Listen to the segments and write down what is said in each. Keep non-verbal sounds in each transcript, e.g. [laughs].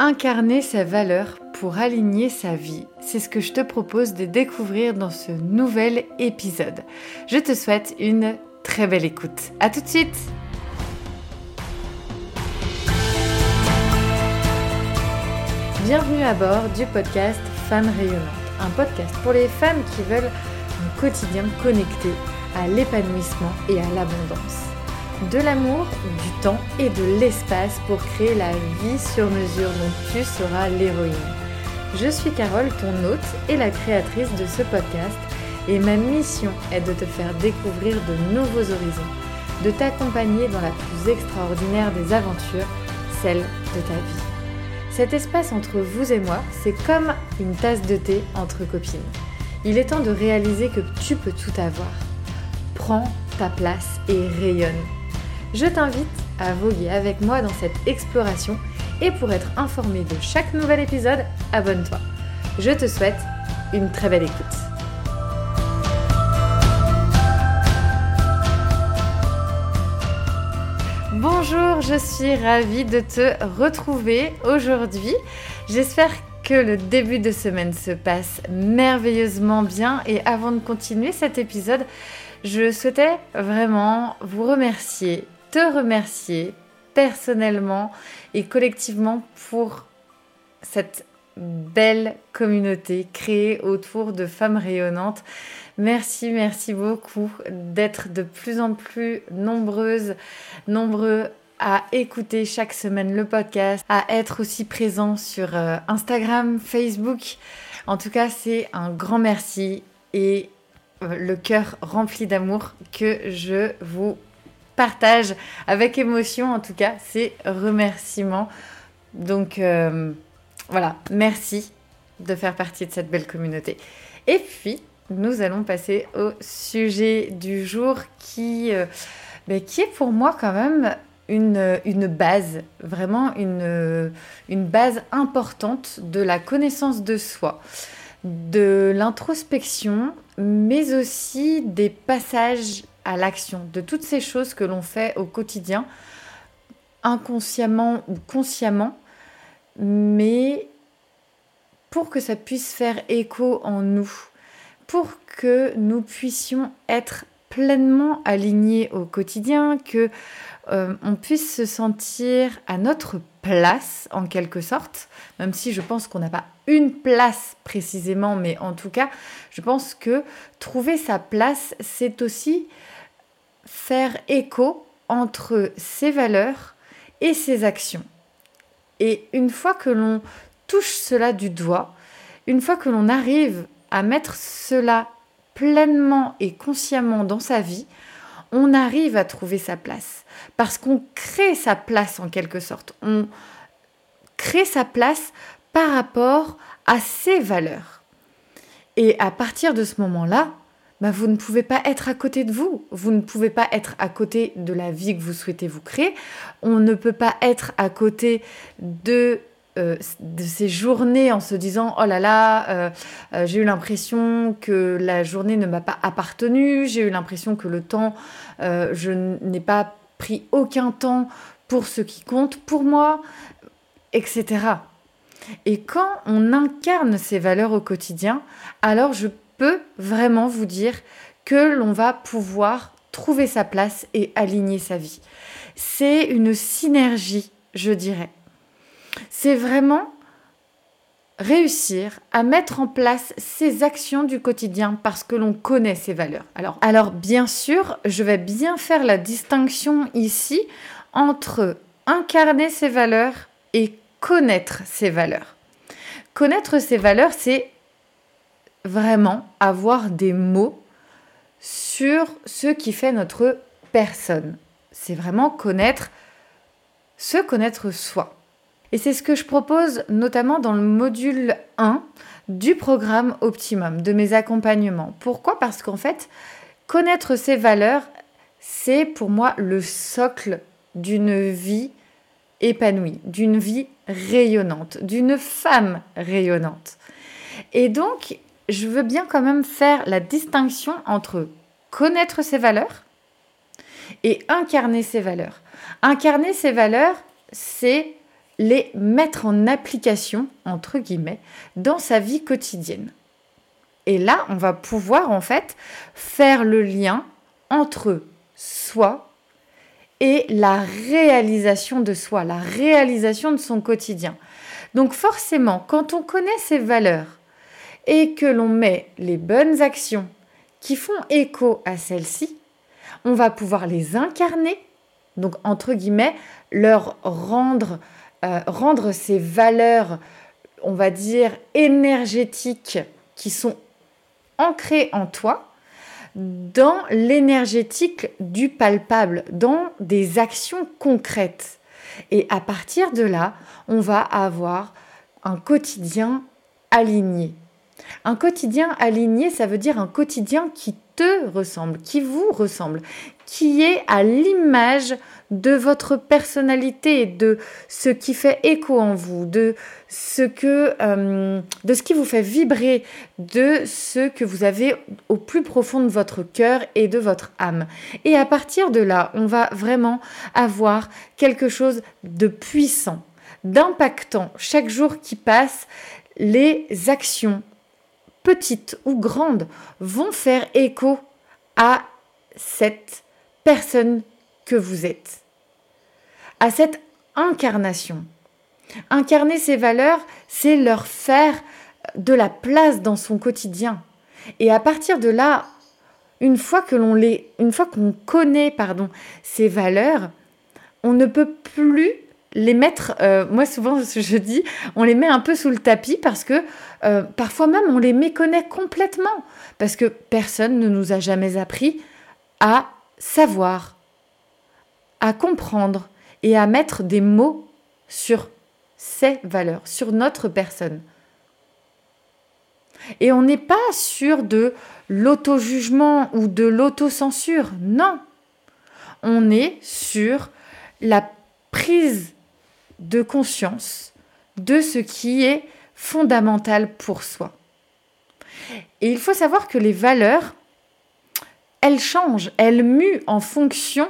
Incarner sa valeur pour aligner sa vie, c'est ce que je te propose de découvrir dans ce nouvel épisode. Je te souhaite une très belle écoute. A tout de suite Bienvenue à bord du podcast Femmes rayonnantes, un podcast pour les femmes qui veulent un quotidien connecté à l'épanouissement et à l'abondance. De l'amour, du temps et de l'espace pour créer la vie sur mesure dont tu seras l'héroïne. Je suis Carole, ton hôte et la créatrice de ce podcast, et ma mission est de te faire découvrir de nouveaux horizons, de t'accompagner dans la plus extraordinaire des aventures, celle de ta vie. Cet espace entre vous et moi, c'est comme une tasse de thé entre copines. Il est temps de réaliser que tu peux tout avoir. Prends ta place et rayonne. Je t'invite à voguer avec moi dans cette exploration et pour être informé de chaque nouvel épisode, abonne-toi. Je te souhaite une très belle écoute. Bonjour, je suis ravie de te retrouver aujourd'hui. J'espère que le début de semaine se passe merveilleusement bien et avant de continuer cet épisode, je souhaitais vraiment vous remercier, te remercier personnellement et collectivement pour cette belle communauté créée autour de femmes rayonnantes. Merci, merci beaucoup d'être de plus en plus nombreuses, nombreux à écouter chaque semaine le podcast, à être aussi présent sur euh, Instagram, Facebook. En tout cas, c'est un grand merci et euh, le cœur rempli d'amour que je vous partage avec émotion, en tout cas, ces remerciements. Donc euh, voilà, merci de faire partie de cette belle communauté. Et puis, nous allons passer au sujet du jour qui, euh, ben, qui est pour moi quand même une, une base, vraiment une, une base importante de la connaissance de soi de l'introspection, mais aussi des passages à l'action, de toutes ces choses que l'on fait au quotidien, inconsciemment ou consciemment, mais pour que ça puisse faire écho en nous, pour que nous puissions être pleinement alignés au quotidien, que euh, on puisse se sentir à notre place en quelque sorte, même si je pense qu'on n'a pas une place précisément, mais en tout cas, je pense que trouver sa place, c'est aussi faire écho entre ses valeurs et ses actions. Et une fois que l'on touche cela du doigt, une fois que l'on arrive à mettre cela pleinement et consciemment dans sa vie, on arrive à trouver sa place. Parce qu'on crée sa place en quelque sorte. On crée sa place par rapport à ses valeurs. Et à partir de ce moment-là, bah, vous ne pouvez pas être à côté de vous. Vous ne pouvez pas être à côté de la vie que vous souhaitez vous créer. On ne peut pas être à côté de euh, ces journées en se disant oh là là euh, euh, j'ai eu l'impression que la journée ne m'a pas appartenu j'ai eu l'impression que le temps je n'ai pas pris aucun temps pour ce qui compte pour moi etc et quand on incarne ces valeurs au quotidien alors je peux vraiment vous dire que l'on va pouvoir trouver sa place et aligner sa vie c'est une synergie je dirais c'est vraiment réussir à mettre en place ces actions du quotidien parce que l'on connaît ses valeurs. Alors, alors bien sûr, je vais bien faire la distinction ici entre incarner ses valeurs et connaître ses valeurs. Connaître ses valeurs, c'est vraiment avoir des mots sur ce qui fait notre personne. C'est vraiment connaître, se connaître soi. Et c'est ce que je propose notamment dans le module 1 du programme Optimum, de mes accompagnements. Pourquoi? Parce qu'en fait, connaître ses valeurs, c'est pour moi le socle d'une vie épanouie, d'une vie rayonnante, d'une femme rayonnante. Et donc, je veux bien quand même faire la distinction entre connaître ses valeurs et incarner ses valeurs. Incarner ses valeurs, c'est les mettre en application, entre guillemets, dans sa vie quotidienne. Et là, on va pouvoir en fait faire le lien entre soi et la réalisation de soi, la réalisation de son quotidien. Donc forcément, quand on connaît ses valeurs et que l'on met les bonnes actions qui font écho à celles-ci, on va pouvoir les incarner, donc entre guillemets, leur rendre, euh, rendre ces valeurs, on va dire, énergétiques qui sont ancrées en toi, dans l'énergétique du palpable, dans des actions concrètes. Et à partir de là, on va avoir un quotidien aligné. Un quotidien aligné, ça veut dire un quotidien qui te ressemble, qui vous ressemble, qui est à l'image de votre personnalité, de ce qui fait écho en vous, de ce que, euh, de ce qui vous fait vibrer, de ce que vous avez au plus profond de votre cœur et de votre âme. Et à partir de là, on va vraiment avoir quelque chose de puissant, d'impactant. Chaque jour qui passe, les actions petites ou grandes, vont faire écho à cette personne que vous êtes, à cette incarnation. Incarner ces valeurs, c'est leur faire de la place dans son quotidien. Et à partir de là, une fois que l'on les, une fois qu'on connaît, pardon, ces valeurs, on ne peut plus les mettre, euh, moi souvent [laughs] je dis, on les met un peu sous le tapis parce que euh, parfois même on les méconnaît complètement, parce que personne ne nous a jamais appris à savoir, à comprendre et à mettre des mots sur ces valeurs, sur notre personne. Et on n'est pas sûr de l'auto-jugement ou de l'auto-censure, non. On est sur la prise de conscience de ce qui est fondamental pour soi. Et il faut savoir que les valeurs, elles changent, elles muent en fonction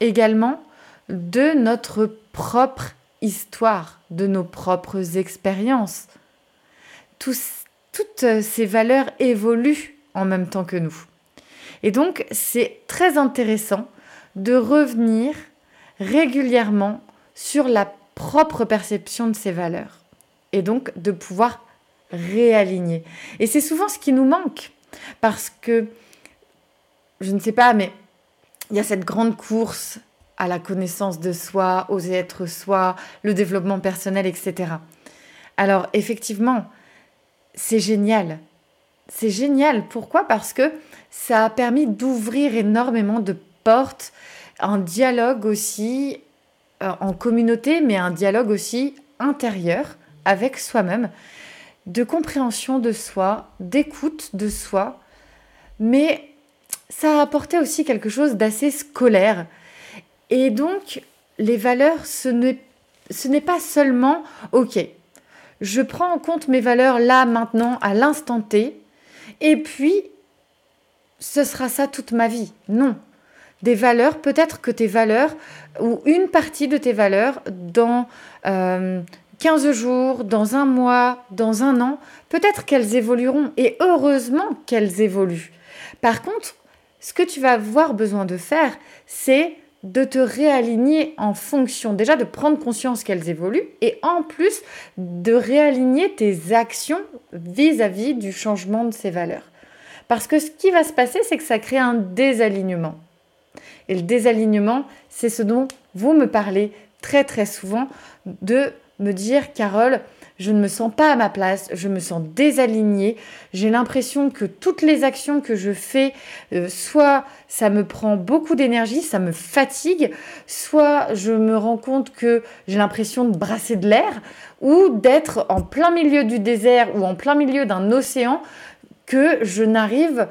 également de notre propre histoire, de nos propres expériences. toutes ces valeurs évoluent en même temps que nous. Et donc, c'est très intéressant de revenir régulièrement sur la propre perception de ses valeurs et donc de pouvoir réaligner. Et c'est souvent ce qui nous manque parce que, je ne sais pas, mais il y a cette grande course à la connaissance de soi, oser être soi, le développement personnel, etc. Alors effectivement, c'est génial. C'est génial. Pourquoi? Parce que ça a permis d'ouvrir énormément de portes, un dialogue aussi en communauté, mais un dialogue aussi intérieur avec soi-même, de compréhension de soi, d'écoute de soi, mais ça a apporté aussi quelque chose d'assez scolaire. Et donc, les valeurs, ce n'est pas seulement, ok, je prends en compte mes valeurs là, maintenant, à l'instant T, et puis, ce sera ça toute ma vie. Non, des valeurs, peut-être que tes valeurs, ou une partie de tes valeurs, dans 15 euh, jours, dans un mois, dans un an, peut-être qu'elles évolueront, et heureusement qu'elles évoluent. Par contre, ce que tu vas avoir besoin de faire, c'est de te réaligner en fonction, déjà de prendre conscience qu'elles évoluent, et en plus de réaligner tes actions vis à -vis du changement de ces valeurs. Parce que ce qui va se passer, c'est que ça crée un désalignement. Et le désalignement, c'est ce dont vous me parlez très très souvent, de me dire, Carole, je ne me sens pas à ma place, je me sens désalignée, j'ai l'impression que toutes les actions que je fais, euh, soit ça me prend beaucoup d'énergie, ça me fatigue, soit je me rends compte que j'ai l'impression de brasser de l'air, ou d'être en plein milieu du désert ou en plein milieu d'un océan, que je n'arrive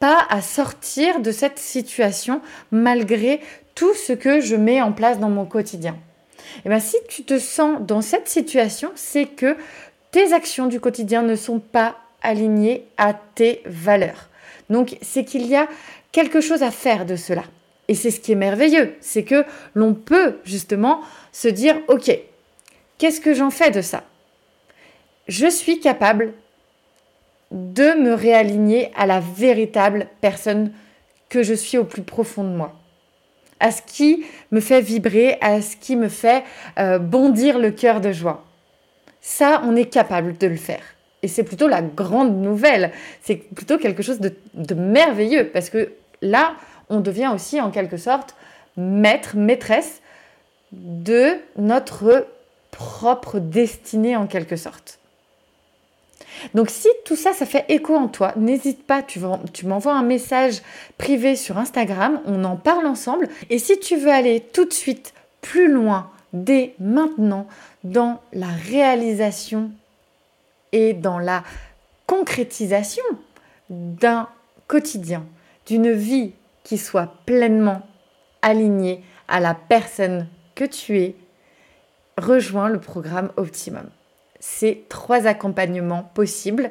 pas à sortir de cette situation malgré tout ce que je mets en place dans mon quotidien. Et eh bien si tu te sens dans cette situation, c'est que tes actions du quotidien ne sont pas alignées à tes valeurs. Donc c'est qu'il y a quelque chose à faire de cela. Et c'est ce qui est merveilleux, c'est que l'on peut justement se dire, ok, Qu'est-ce que j'en fais de ça? Je suis capable de me réaligner à la véritable personne que je suis au plus profond de moi, à ce qui me fait vibrer, à ce qui me fait euh, bondir le cœur de joie. Ça, on est capable de le faire. Et c'est plutôt la grande nouvelle. C'est plutôt quelque chose de, de, merveilleux parce que là, on devient aussi en quelque sorte maître, maîtresse de notre propre destinée en quelque sorte. Donc si tout ça, ça fait écho en toi, n'hésite pas, tu, m'envoies un message privé sur Instagram, on en parle ensemble. Et si tu veux aller tout de suite plus loin, dès maintenant, dans la réalisation et dans la concrétisation d'un quotidien, d'une vie qui soit pleinement alignée à la personne que tu es, rejoins le programme Optimum. C'est trois accompagnements possibles.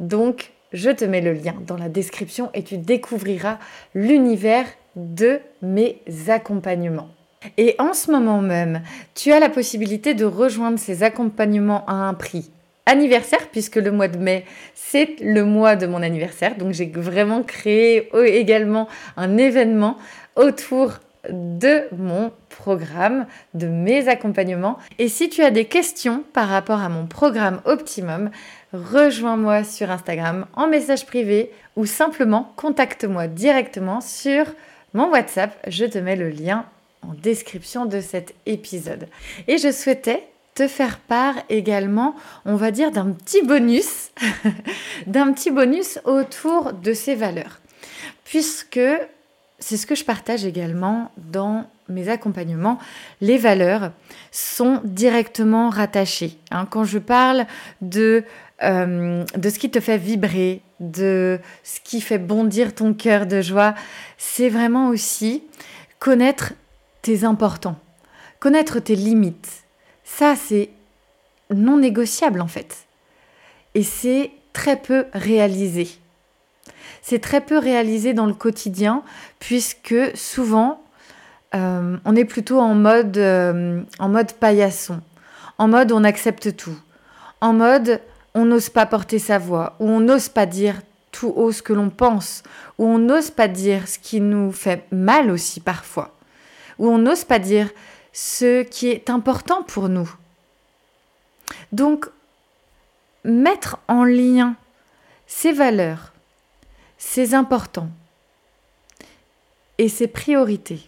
Donc, je te mets le lien dans la description et tu découvriras l'univers de mes accompagnements. Et en ce moment même, tu as la possibilité de rejoindre ces accompagnements à un prix anniversaire, puisque le mois de mai, c'est le mois de mon anniversaire. Donc j'ai vraiment créé également un événement autour de mon programme, de mes accompagnements. Et si tu as des questions par rapport à mon programme Optimum, rejoins-moi sur Instagram en message privé ou simplement contacte-moi directement sur mon WhatsApp. Je te mets le lien en description de cet épisode. Et je souhaitais te faire part également, on va dire, d'un petit bonus, [laughs] d'un petit bonus autour de ces valeurs. Puisque c'est ce que je partage également dans mes accompagnements. Les valeurs sont directement rattachées. Hein. Quand je parle de, euh, de ce qui te fait vibrer, de ce qui fait bondir ton cœur de joie, c'est vraiment aussi connaître tes importants, connaître tes limites. Ça, c'est non négociable en fait. Et c'est très peu réalisé c'est très peu réalisé dans le quotidien, puisque souvent, euh, on est plutôt en mode, euh, en mode paillasson, en mode on accepte tout, en mode on n'ose pas porter sa voix, ou on n'ose pas dire tout haut ce que l'on pense, ou on n'ose pas dire ce qui nous fait mal aussi parfois, ou on n'ose pas dire ce qui est important pour nous. Donc, mettre en lien ces valeurs, c'est important. Et ses priorités.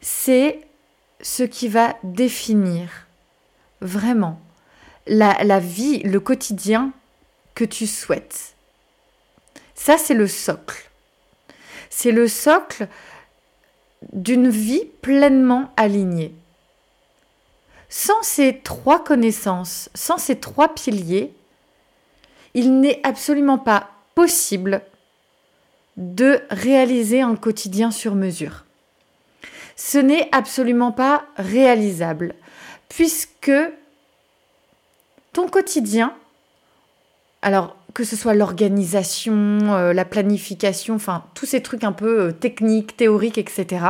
C'est ce qui va définir vraiment la, la vie, le quotidien que tu souhaites. Ça, c'est le socle. C'est le socle d'une vie pleinement alignée. Sans ces trois connaissances, sans ces trois piliers, il n'est absolument pas possible de réaliser un quotidien sur mesure. Ce n'est absolument pas réalisable puisque ton quotidien, alors que ce soit l'organisation, euh, la planification, enfin tous ces trucs un peu euh, techniques, théoriques, etc.,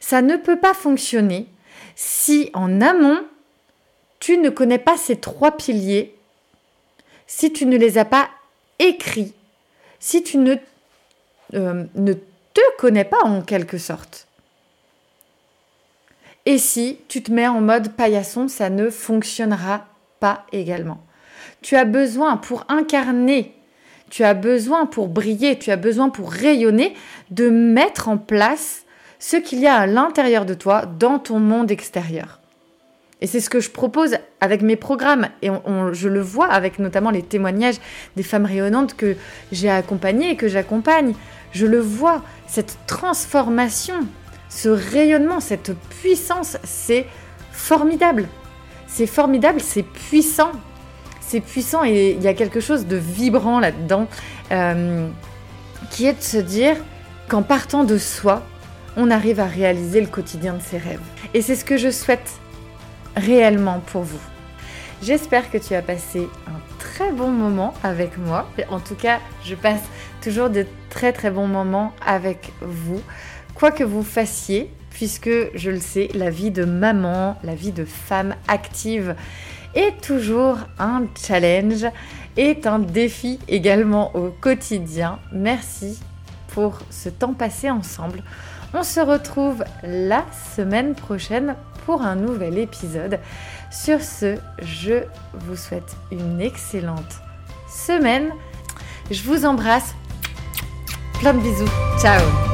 ça ne peut pas fonctionner si en amont, tu ne connais pas ces trois piliers, si tu ne les as pas écrit si tu ne, euh, ne te connais pas en quelque sorte. Et si tu te mets en mode paillasson, ça ne fonctionnera pas également. Tu as besoin pour incarner, tu as besoin pour briller, tu as besoin pour rayonner, de mettre en place ce qu'il y a à l'intérieur de toi dans ton monde extérieur. Et c'est ce que je propose avec mes programmes. Et je le vois avec notamment les témoignages des femmes rayonnantes que j'ai accompagnées et que j'accompagne. Je le vois, cette transformation, ce rayonnement, cette puissance, c'est formidable. C'est formidable, c'est puissant. C'est puissant et il y a quelque chose de vibrant là-dedans euh, qui est de se dire qu'en partant de soi, on arrive à réaliser le quotidien de ses rêves. Et c'est ce que je souhaite réellement pour vous. J'espère que tu as passé un très bon moment avec moi. En tout cas, je passe toujours de très très bons moments avec vous. Quoi que vous fassiez, puisque je le sais, la vie de maman, la vie de femme active est toujours un challenge, est un défi également au quotidien. Merci pour ce temps passé ensemble. On se retrouve la semaine prochaine pour un nouvel épisode. Sur ce, je vous souhaite une excellente semaine. Je vous embrasse. Plein de bisous. Ciao